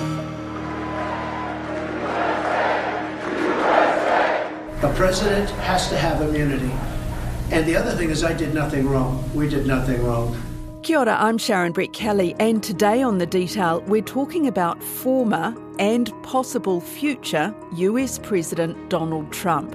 A president has to have immunity. And the other thing is, I did nothing wrong. We did nothing wrong. Kia ora, I'm Sharon Brettkelly, and today on The Detail, we're talking about former and possible future US President Donald Trump.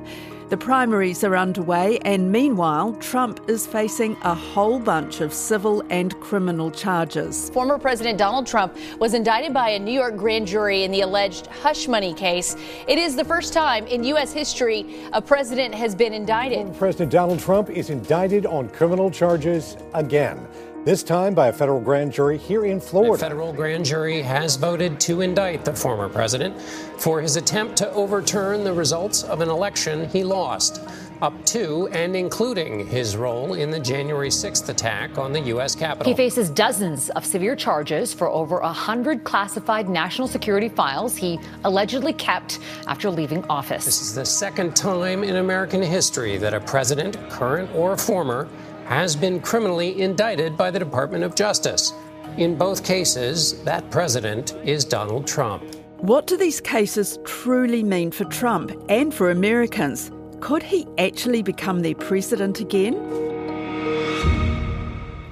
The primaries are underway, and meanwhile, Trump is facing a whole bunch of civil and criminal charges. Former President Donald Trump was indicted by a New York grand jury in the alleged hush money case. It is the first time in U.S. history a president has been indicted. Former President Donald Trump is indicted on criminal charges again this time by a federal grand jury here in Florida. A federal grand jury has voted to indict the former president for his attempt to overturn the results of an election he lost, up to and including his role in the January 6th attack on the U.S. Capitol. He faces dozens of severe charges for over 100 classified national security files he allegedly kept after leaving office. This is the second time in American history that a president, current or former, has been criminally indicted by the Department of Justice. In both cases, that president is Donald Trump. What do these cases truly mean for Trump and for Americans? Could he actually become their president again?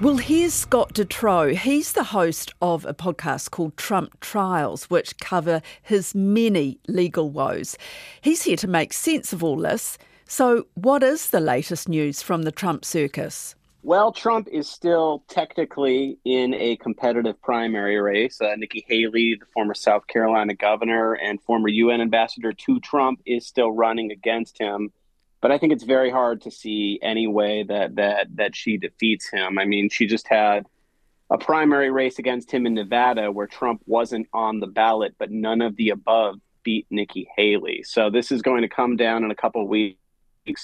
Well, here's Scott Detrow. He's the host of a podcast called Trump Trials, which cover his many legal woes. He's here to make sense of all this. So, what is the latest news from the Trump circus? Well, Trump is still technically in a competitive primary race. Uh, Nikki Haley, the former South Carolina governor and former UN ambassador to Trump, is still running against him. But I think it's very hard to see any way that that that she defeats him. I mean, she just had a primary race against him in Nevada where Trump wasn't on the ballot, but none of the above beat Nikki Haley. So this is going to come down in a couple weeks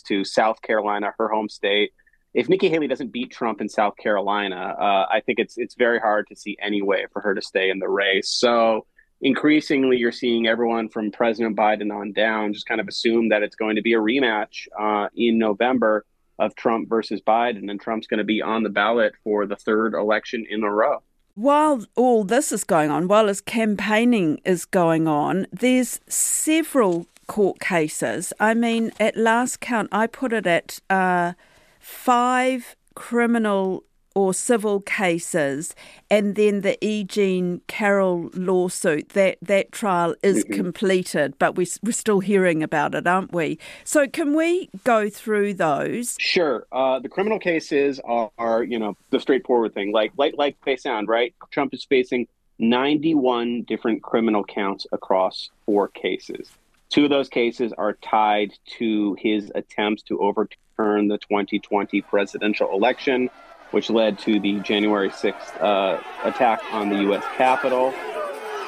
to South Carolina, her home state. If Nikki Haley doesn't beat Trump in South Carolina, uh, I think it's it's very hard to see any way for her to stay in the race. So increasingly, you're seeing everyone from President Biden on down just kind of assume that it's going to be a rematch uh, in November of Trump versus Biden, and Trump's going to be on the ballot for the third election in a row. While all this is going on, while his campaigning is going on, there's several court cases. I mean, at last count, I put it at uh, five criminal or civil cases, and then the E. Jean Carroll lawsuit. That that trial is mm-hmm. completed, but we, we're still hearing about it, aren't we? So, can we go through those? Sure. Uh, the criminal cases are, are, you know, the straightforward thing, like like like they sound, right? Trump is facing 91 different criminal counts across four cases. Two of those cases are tied to his attempts to overturn the 2020 presidential election, which led to the January 6th uh, attack on the U.S. Capitol.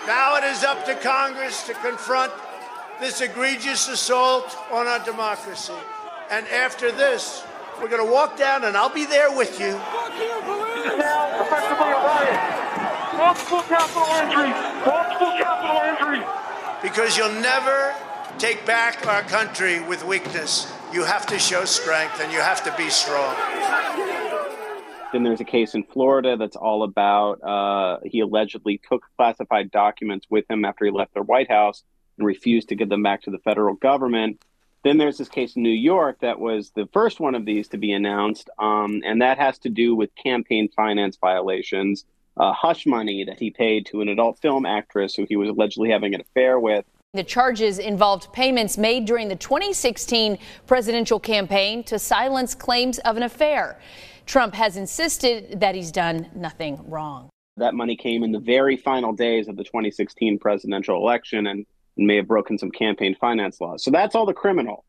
Now it is up to Congress to confront this egregious assault on our democracy. And after this, we're going to walk down, and I'll be there with you. Now, effectively a riot. Multiple Capitol injuries. Multiple Capitol injuries. Because you'll never take back our country with weakness. You have to show strength and you have to be strong. Then there's a case in Florida that's all about uh, he allegedly took classified documents with him after he left the White House and refused to give them back to the federal government. Then there's this case in New York that was the first one of these to be announced, um, and that has to do with campaign finance violations, uh, hush money that he paid to an adult film actress who he was allegedly having an affair with. The charges involved payments made during the 2016 presidential campaign to silence claims of an affair. Trump has insisted that he's done nothing wrong. That money came in the very final days of the 2016 presidential election and may have broken some campaign finance laws. So that's all the criminal.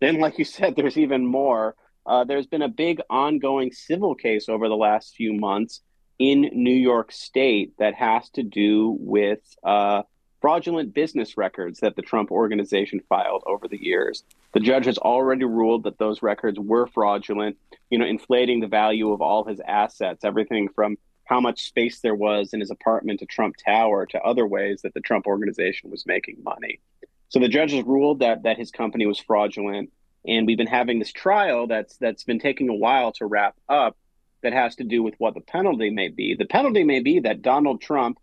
Then, like you said, there's even more. Uh, there's been a big ongoing civil case over the last few months in New York State that has to do with uh, fraudulent business records that the Trump organization filed over the years. The judge has already ruled that those records were fraudulent, you know, inflating the value of all his assets, everything from how much space there was in his apartment to Trump Tower to other ways that the Trump organization was making money. So the judge has ruled that that his company was fraudulent, and we've been having this trial that's that's been taking a while to wrap up that has to do with what the penalty may be. The penalty may be that Donald Trump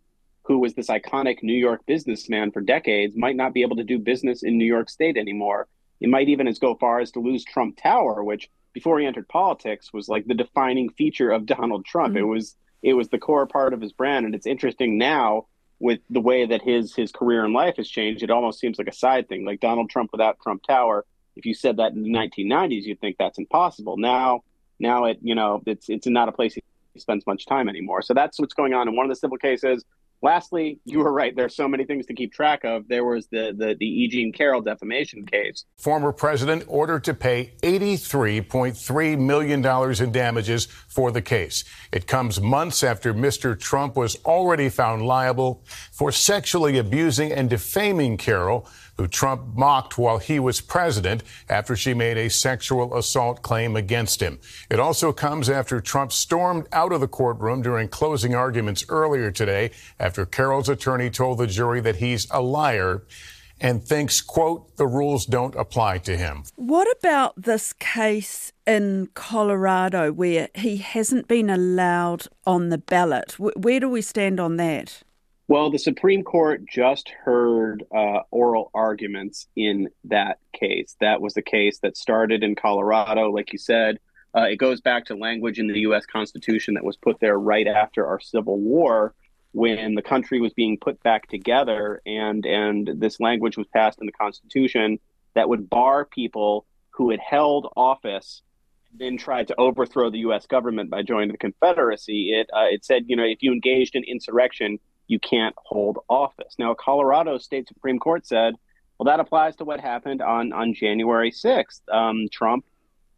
who was this iconic New York businessman for decades, might not be able to do business in New York State anymore. It might even as go far as to lose Trump Tower, which before he entered politics was like the defining feature of Donald Trump. Mm-hmm. It was it was the core part of his brand, and it's interesting now with the way that his his career in life has changed. It almost seems like a side thing, like Donald Trump without Trump Tower. If you said that in the 1990s, you'd think that's impossible. Now, now it you know it's it's not a place he spends much time anymore. So that's what's going on in one of the civil cases. Lastly, you were right. There's so many things to keep track of. There was the, the, the E. Jean Carroll defamation case. Former president ordered to pay $83.3 million in damages for the case. It comes months after Mr. Trump was already found liable for sexually abusing and defaming Carroll who Trump mocked while he was president after she made a sexual assault claim against him. It also comes after Trump stormed out of the courtroom during closing arguments earlier today after Carroll's attorney told the jury that he's a liar and thinks, quote, the rules don't apply to him. What about this case in Colorado where he hasn't been allowed on the ballot? Where do we stand on that? Well, the Supreme Court just heard uh, oral arguments in that case. That was the case that started in Colorado, like you said. Uh, it goes back to language in the U.S. Constitution that was put there right after our Civil War, when the country was being put back together, and and this language was passed in the Constitution that would bar people who had held office then tried to overthrow the U.S. government by joining the Confederacy. It uh, it said, you know, if you engaged in insurrection, you can't hold office. Now, Colorado State Supreme Court said, well, that applies to what happened on, on January 6th. Um, Trump,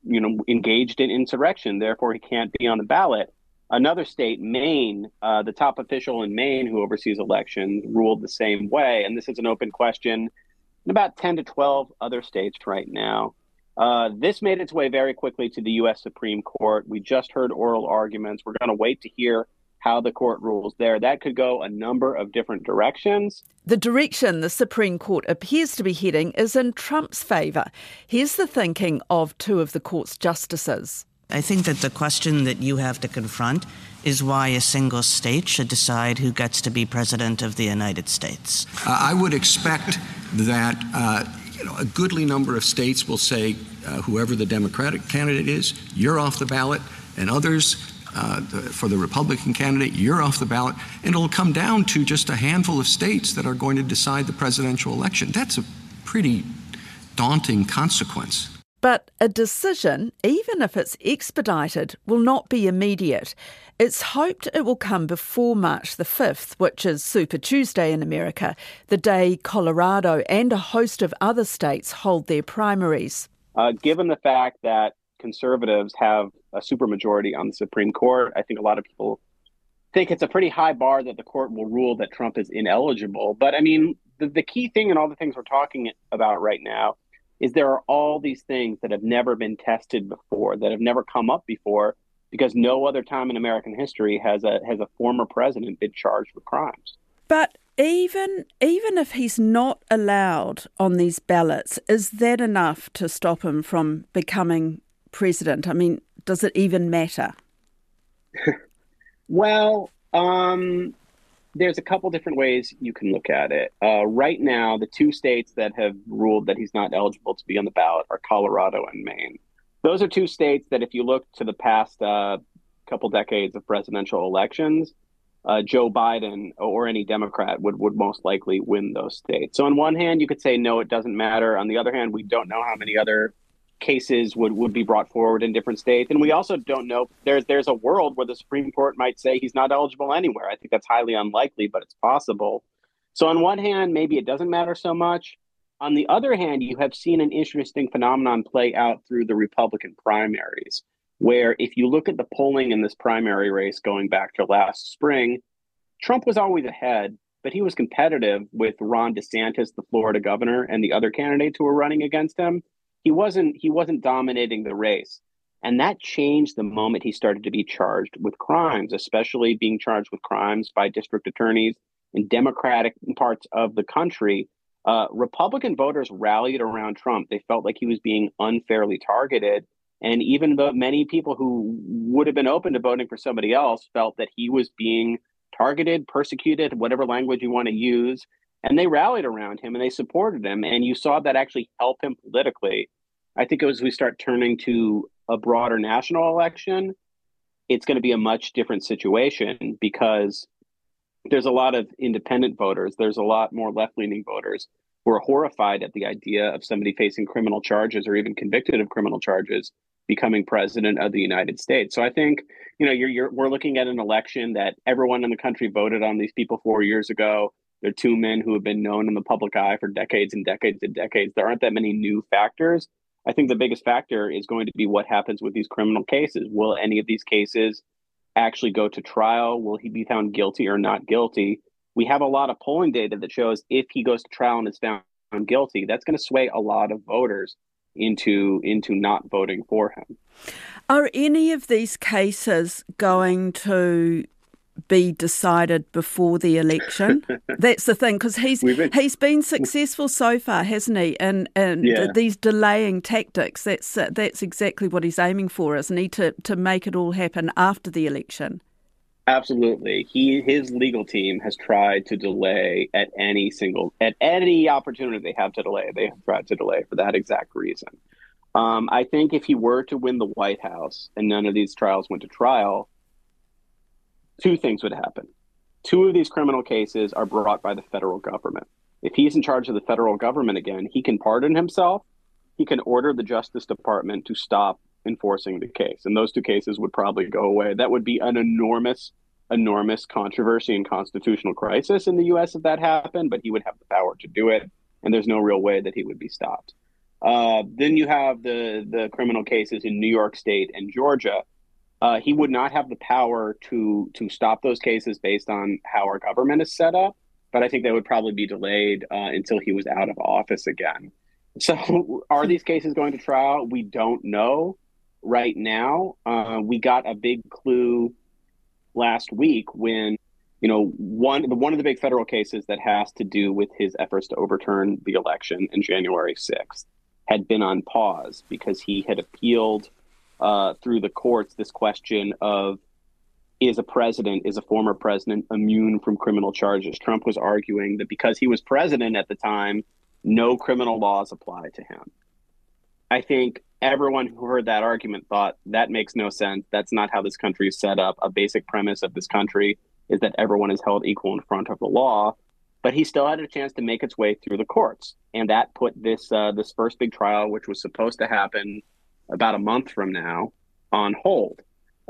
you know, engaged in insurrection, therefore he can't be on the ballot. Another state, Maine, uh, the top official in Maine who oversees elections, ruled the same way. And this is an open question in about 10 to 12 other states right now. Uh, this made its way very quickly to the U.S. Supreme Court. We just heard oral arguments. We're going to wait to hear how the court rules there. That could go a number of different directions. The direction the Supreme Court appears to be heading is in Trump's favour. Here's the thinking of two of the court's justices. I think that the question that you have to confront is why a single state should decide who gets to be president of the United States. Uh, I would expect that uh, you know, a goodly number of states will say, uh, whoever the Democratic candidate is, you're off the ballot, and others uh, for the Republican candidate, you're off the ballot, and it'll come down to just a handful of states that are going to decide the presidential election. That's a pretty daunting consequence. But a decision, even if it's expedited, will not be immediate. It's hoped it will come before March the 5th, which is Super Tuesday in America, the day Colorado and a host of other states hold their primaries. Uh, given the fact that conservatives have a supermajority on the Supreme Court. I think a lot of people think it's a pretty high bar that the court will rule that Trump is ineligible. But I mean, the, the key thing in all the things we're talking about right now is there are all these things that have never been tested before, that have never come up before, because no other time in American history has a has a former president been charged with crimes. But even even if he's not allowed on these ballots, is that enough to stop him from becoming president? I mean, does it even matter? well, um, there's a couple different ways you can look at it. Uh, right now, the two states that have ruled that he's not eligible to be on the ballot are Colorado and Maine. Those are two states that, if you look to the past uh, couple decades of presidential elections, uh, Joe Biden or any Democrat would, would most likely win those states. So, on one hand, you could say, no, it doesn't matter. On the other hand, we don't know how many other cases would, would be brought forward in different states. And we also don't know there's there's a world where the Supreme Court might say he's not eligible anywhere. I think that's highly unlikely, but it's possible. So on one hand, maybe it doesn't matter so much. On the other hand, you have seen an interesting phenomenon play out through the Republican primaries, where if you look at the polling in this primary race going back to last spring, Trump was always ahead, but he was competitive with Ron DeSantis, the Florida governor, and the other candidates who were running against him he wasn't he wasn't dominating the race and that changed the moment he started to be charged with crimes especially being charged with crimes by district attorneys in democratic parts of the country uh, republican voters rallied around trump they felt like he was being unfairly targeted and even though many people who would have been open to voting for somebody else felt that he was being targeted, persecuted, whatever language you want to use. And they rallied around him and they supported him. And you saw that actually help him politically. I think as we start turning to a broader national election, it's going to be a much different situation because there's a lot of independent voters, there's a lot more left leaning voters who are horrified at the idea of somebody facing criminal charges or even convicted of criminal charges becoming president of the United States. So I think you know you're, you're, we're looking at an election that everyone in the country voted on these people four years ago. They're two men who have been known in the public eye for decades and decades and decades. There aren't that many new factors. I think the biggest factor is going to be what happens with these criminal cases. Will any of these cases actually go to trial? Will he be found guilty or not guilty? We have a lot of polling data that shows if he goes to trial and is found guilty, that's going to sway a lot of voters into into not voting for him. Are any of these cases going to be decided before the election? That's the thing because he's been, he's been successful so far, hasn't he? And and yeah. these delaying tactics. That's uh, that's exactly what he's aiming for, isn't he? To to make it all happen after the election. Absolutely. He his legal team has tried to delay at any single at any opportunity they have to delay. They have tried to delay for that exact reason. Um, I think if he were to win the White House and none of these trials went to trial, two things would happen. Two of these criminal cases are brought by the federal government. If he's in charge of the federal government again, he can pardon himself. He can order the Justice Department to stop enforcing the case. And those two cases would probably go away. That would be an enormous, enormous controversy and constitutional crisis in the US if that happened, but he would have the power to do it. And there's no real way that he would be stopped. Uh, then you have the, the criminal cases in New York State and Georgia. Uh, he would not have the power to to stop those cases based on how our government is set up, but I think that would probably be delayed uh, until he was out of office again. So, are these cases going to trial? We don't know right now. Uh, we got a big clue last week when you know one one of the big federal cases that has to do with his efforts to overturn the election in January 6th had been on pause because he had appealed uh, through the courts this question of is a president is a former president immune from criminal charges trump was arguing that because he was president at the time no criminal laws apply to him i think everyone who heard that argument thought that makes no sense. That's not how this country is set up. A basic premise of this country is that everyone is held equal in front of the law. But he still had a chance to make its way through the courts, and that put this uh, this first big trial, which was supposed to happen about a month from now, on hold.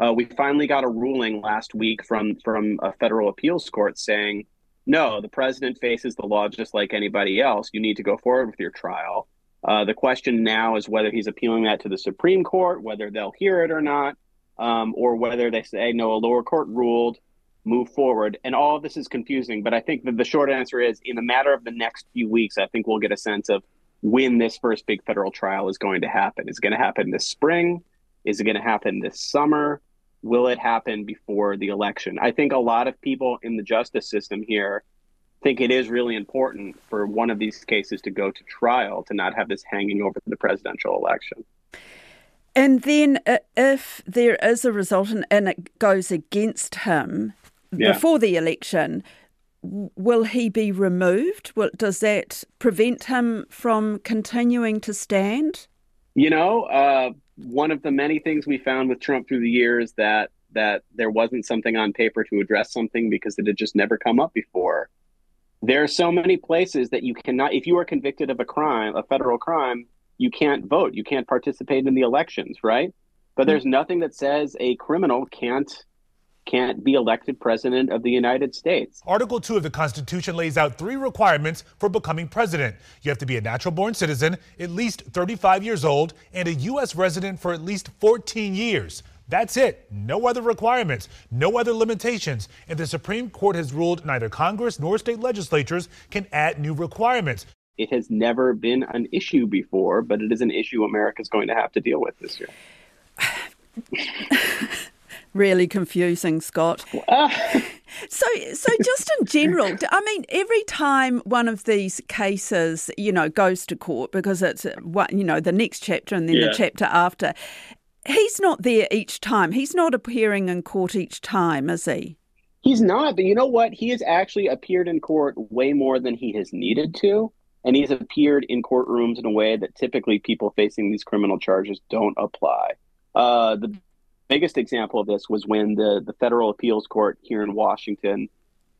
Uh, we finally got a ruling last week from from a federal appeals court saying, no, the president faces the law just like anybody else. You need to go forward with your trial. Uh, the question now is whether he's appealing that to the Supreme Court, whether they'll hear it or not, um, or whether they say, no, a lower court ruled, move forward. And all of this is confusing. But I think that the short answer is in a matter of the next few weeks, I think we'll get a sense of when this first big federal trial is going to happen. Is it going to happen this spring? Is it going to happen this summer? Will it happen before the election? I think a lot of people in the justice system here think it is really important for one of these cases to go to trial to not have this hanging over the presidential election. And then, uh, if there is a result and, and it goes against him yeah. before the election, will he be removed? Will, does that prevent him from continuing to stand? You know, uh, one of the many things we found with Trump through the years that that there wasn't something on paper to address something because it had just never come up before there are so many places that you cannot if you are convicted of a crime a federal crime you can't vote you can't participate in the elections right but there's mm-hmm. nothing that says a criminal can't can't be elected president of the United States. Article 2 of the Constitution lays out three requirements for becoming president. You have to be a natural born citizen, at least 35 years old, and a U.S. resident for at least 14 years. That's it. No other requirements, no other limitations. And the Supreme Court has ruled neither Congress nor state legislatures can add new requirements. It has never been an issue before, but it is an issue America's going to have to deal with this year. really confusing, Scott. So, so just in general, I mean, every time one of these cases, you know, goes to court because it's what you know the next chapter and then yeah. the chapter after, he's not there each time. He's not appearing in court each time, is he? He's not, but you know what? He has actually appeared in court way more than he has needed to. And he's appeared in courtrooms in a way that typically people facing these criminal charges don't apply. Uh, the biggest example of this was when the, the federal appeals court here in Washington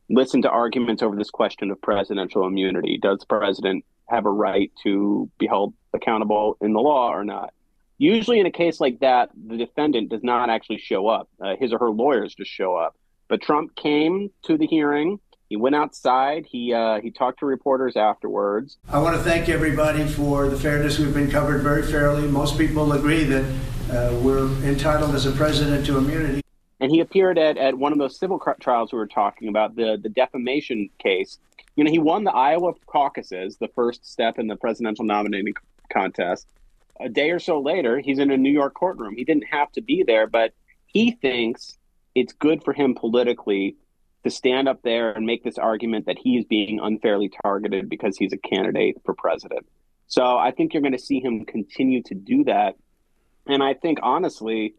listened to arguments over this question of presidential immunity. Does the president have a right to be held accountable in the law or not? Usually, in a case like that, the defendant does not actually show up. Uh, his or her lawyers just show up. But Trump came to the hearing. He went outside. He uh, he talked to reporters afterwards. I want to thank everybody for the fairness. We've been covered very fairly. Most people agree that uh, we're entitled as a president to immunity. And he appeared at, at one of those civil trials we were talking about, the the defamation case. You know, he won the Iowa caucuses, the first step in the presidential nominating contest. A day or so later, he's in a New York courtroom. He didn't have to be there, but he thinks it's good for him politically to stand up there and make this argument that he is being unfairly targeted because he's a candidate for president. So I think you're going to see him continue to do that. And I think honestly,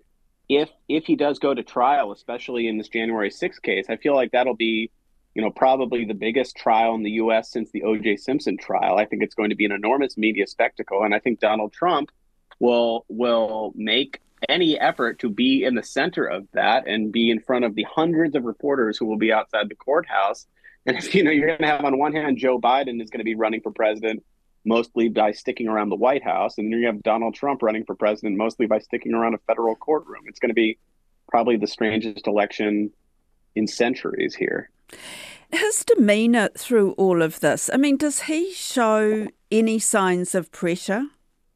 if if he does go to trial, especially in this January 6th case, I feel like that'll be, you know, probably the biggest trial in the US since the OJ Simpson trial. I think it's going to be an enormous media spectacle and I think Donald Trump will will make any effort to be in the center of that and be in front of the hundreds of reporters who will be outside the courthouse. And you know, you're going to have on one hand Joe Biden is going to be running for president mostly by sticking around the White House, and then you have Donald Trump running for president mostly by sticking around a federal courtroom. It's going to be probably the strangest election in centuries here. His demeanor through all of this, I mean, does he show any signs of pressure?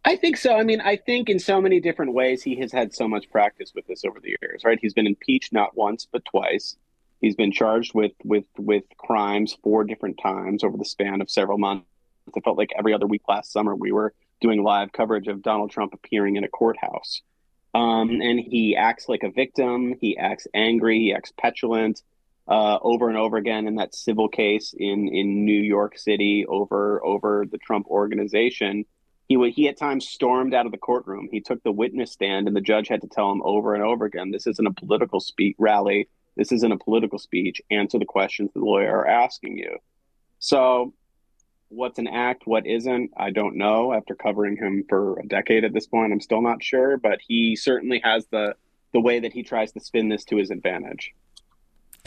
I think so. I mean, I think in so many different ways he has had so much practice with this over the years, right? He's been impeached not once but twice. He's been charged with with with crimes four different times over the span of several months. It felt like every other week last summer we were doing live coverage of Donald Trump appearing in a courthouse. Um, and he acts like a victim. He acts angry. He acts petulant uh, over and over again in that civil case in in New York City over over the Trump organization he he at times stormed out of the courtroom. He took the witness stand, and the judge had to tell him over and over again, "This isn't a political speech rally. This isn't a political speech. Answer the questions the lawyer are asking you." So, what's an act? What isn't? I don't know. After covering him for a decade at this point, I'm still not sure. But he certainly has the the way that he tries to spin this to his advantage.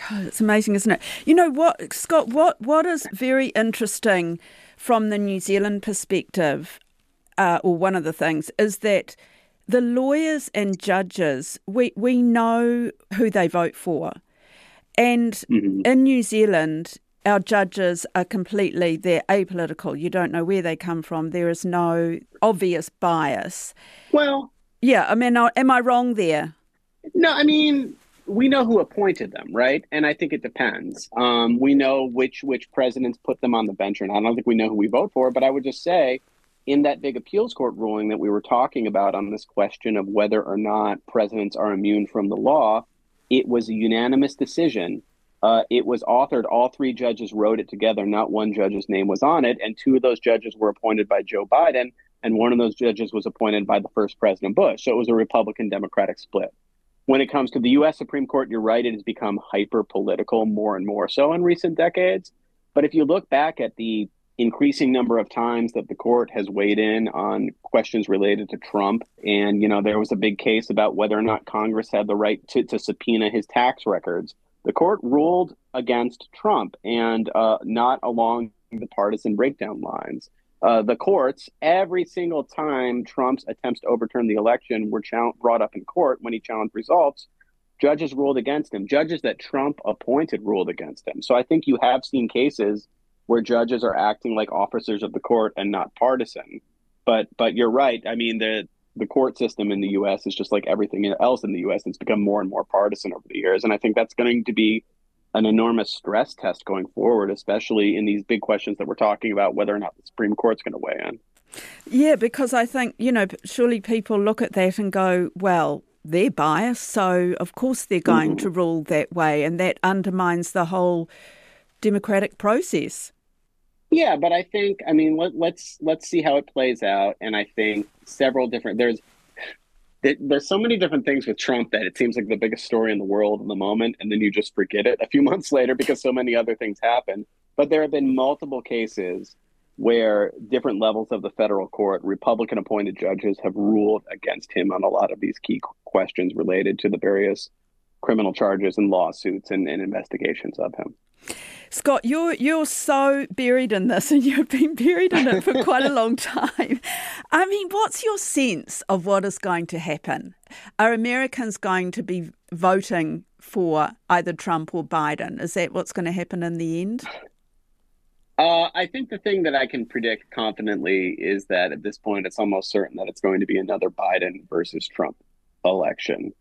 God, it's amazing, isn't it? You know what, Scott? What what is very interesting from the New Zealand perspective uh, or one of the things, is that the lawyers and judges, we, we know who they vote for. And mm-hmm. in New Zealand, our judges are completely they're apolitical. You don't know where they come from. There is no obvious bias. Well, yeah. I mean, am I wrong there? No, I mean we know who appointed them, right? And I think it depends. Um, we know which which presidents put them on the bench, and I don't think we know who we vote for. But I would just say in that big appeals court ruling that we were talking about on this question of whether or not presidents are immune from the law, it was a unanimous decision. Uh, it was authored, all three judges wrote it together. Not one judge's name was on it. And two of those judges were appointed by Joe Biden, and one of those judges was appointed by the first President Bush. So it was a Republican Democratic split. When it comes to the U.S. Supreme Court, you're right, it has become hyper political more and more so in recent decades. But if you look back at the increasing number of times that the court has weighed in on questions related to Trump. And, you know, there was a big case about whether or not Congress had the right to, to subpoena his tax records. The court ruled against Trump and uh, not along the partisan breakdown lines. Uh, the courts, every single time Trump's attempts to overturn the election were brought up in court when he challenged results, judges ruled against him. Judges that Trump appointed ruled against him. So I think you have seen cases where judges are acting like officers of the court and not partisan. But but you're right. I mean the the court system in the U.S. is just like everything else in the U.S. It's become more and more partisan over the years, and I think that's going to be an enormous stress test going forward, especially in these big questions that we're talking about, whether or not the Supreme Court's going to weigh in. Yeah, because I think you know, surely people look at that and go, well. They're biased, so of course they're going mm-hmm. to rule that way, and that undermines the whole democratic process. Yeah, but I think I mean let, let's let's see how it plays out, and I think several different there's there's so many different things with Trump that it seems like the biggest story in the world in the moment, and then you just forget it a few months later because so many other things happen. But there have been multiple cases where different levels of the federal court, Republican appointed judges, have ruled against him on a lot of these key questions related to the various criminal charges and lawsuits and, and investigations of him. Scott, you're you're so buried in this, and you've been buried in it for quite a long time. I mean, what's your sense of what is going to happen? Are Americans going to be voting for either Trump or Biden? Is that what's going to happen in the end? Uh, I think the thing that I can predict confidently is that at this point, it's almost certain that it's going to be another Biden versus Trump election.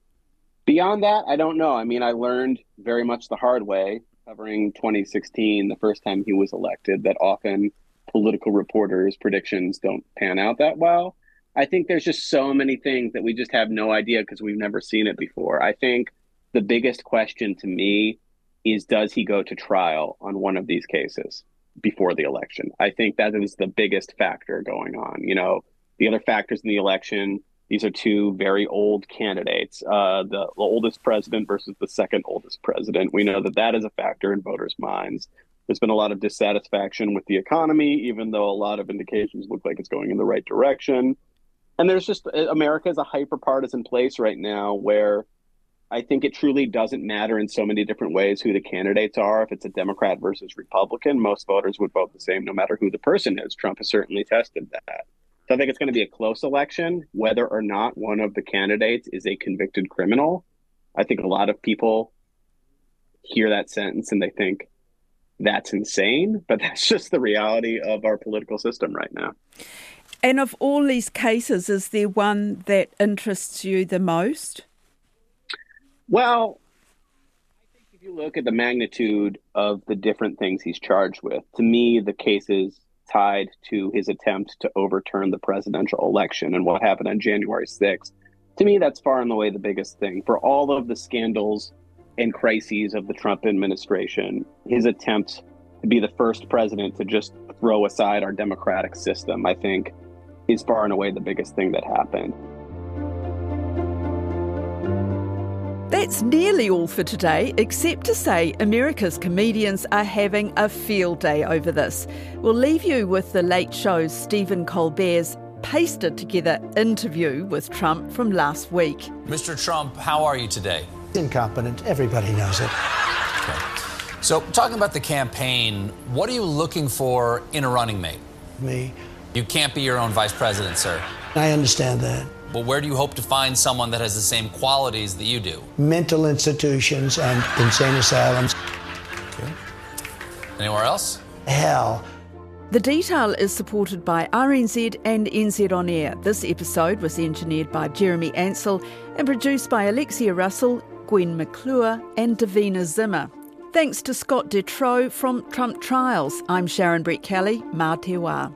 Beyond that, I don't know. I mean, I learned very much the hard way covering 2016, the first time he was elected, that often political reporters' predictions don't pan out that well. I think there's just so many things that we just have no idea because we've never seen it before. I think the biggest question to me is does he go to trial on one of these cases before the election? I think that is the biggest factor going on. You know, the other factors in the election these are two very old candidates. Uh, the, the oldest president versus the second oldest president. We know that that is a factor in voters' minds. There's been a lot of dissatisfaction with the economy, even though a lot of indications look like it's going in the right direction. And there's just uh, America is a hyper partisan place right now where I think it truly doesn't matter in so many different ways who the candidates are. If it's a Democrat versus Republican, most voters would vote the same no matter who the person is. Trump has certainly tested that. So I think it's going to be a close election, whether or not one of the candidates is a convicted criminal. I think a lot of people hear that sentence and they think that's insane, but that's just the reality of our political system right now. And of all these cases, is there one that interests you the most? Well, I think if you look at the magnitude of the different things he's charged with, to me, the cases tied to his attempt to overturn the presidential election and what happened on January 6th. To me, that's far and away the biggest thing. For all of the scandals and crises of the Trump administration, his attempt to be the first president to just throw aside our democratic system, I think, is far and away the biggest thing that happened. That's nearly all for today, except to say America's comedians are having a field day over this. We'll leave you with the late show's Stephen Colbert's pasted together interview with Trump from last week. Mr. Trump, how are you today? Incompetent. Everybody knows it. Okay. So, talking about the campaign, what are you looking for in a running mate? Me. You can't be your own vice president, sir. I understand that. But where do you hope to find someone that has the same qualities that you do? Mental institutions and insane asylums. Okay. Anywhere else? Hell. The detail is supported by RNZ and NZ On Air. This episode was engineered by Jeremy Ansell and produced by Alexia Russell, Gwen McClure, and Davina Zimmer. Thanks to Scott Detrow from Trump Trials. I'm Sharon Brettkelly. Mā te wā.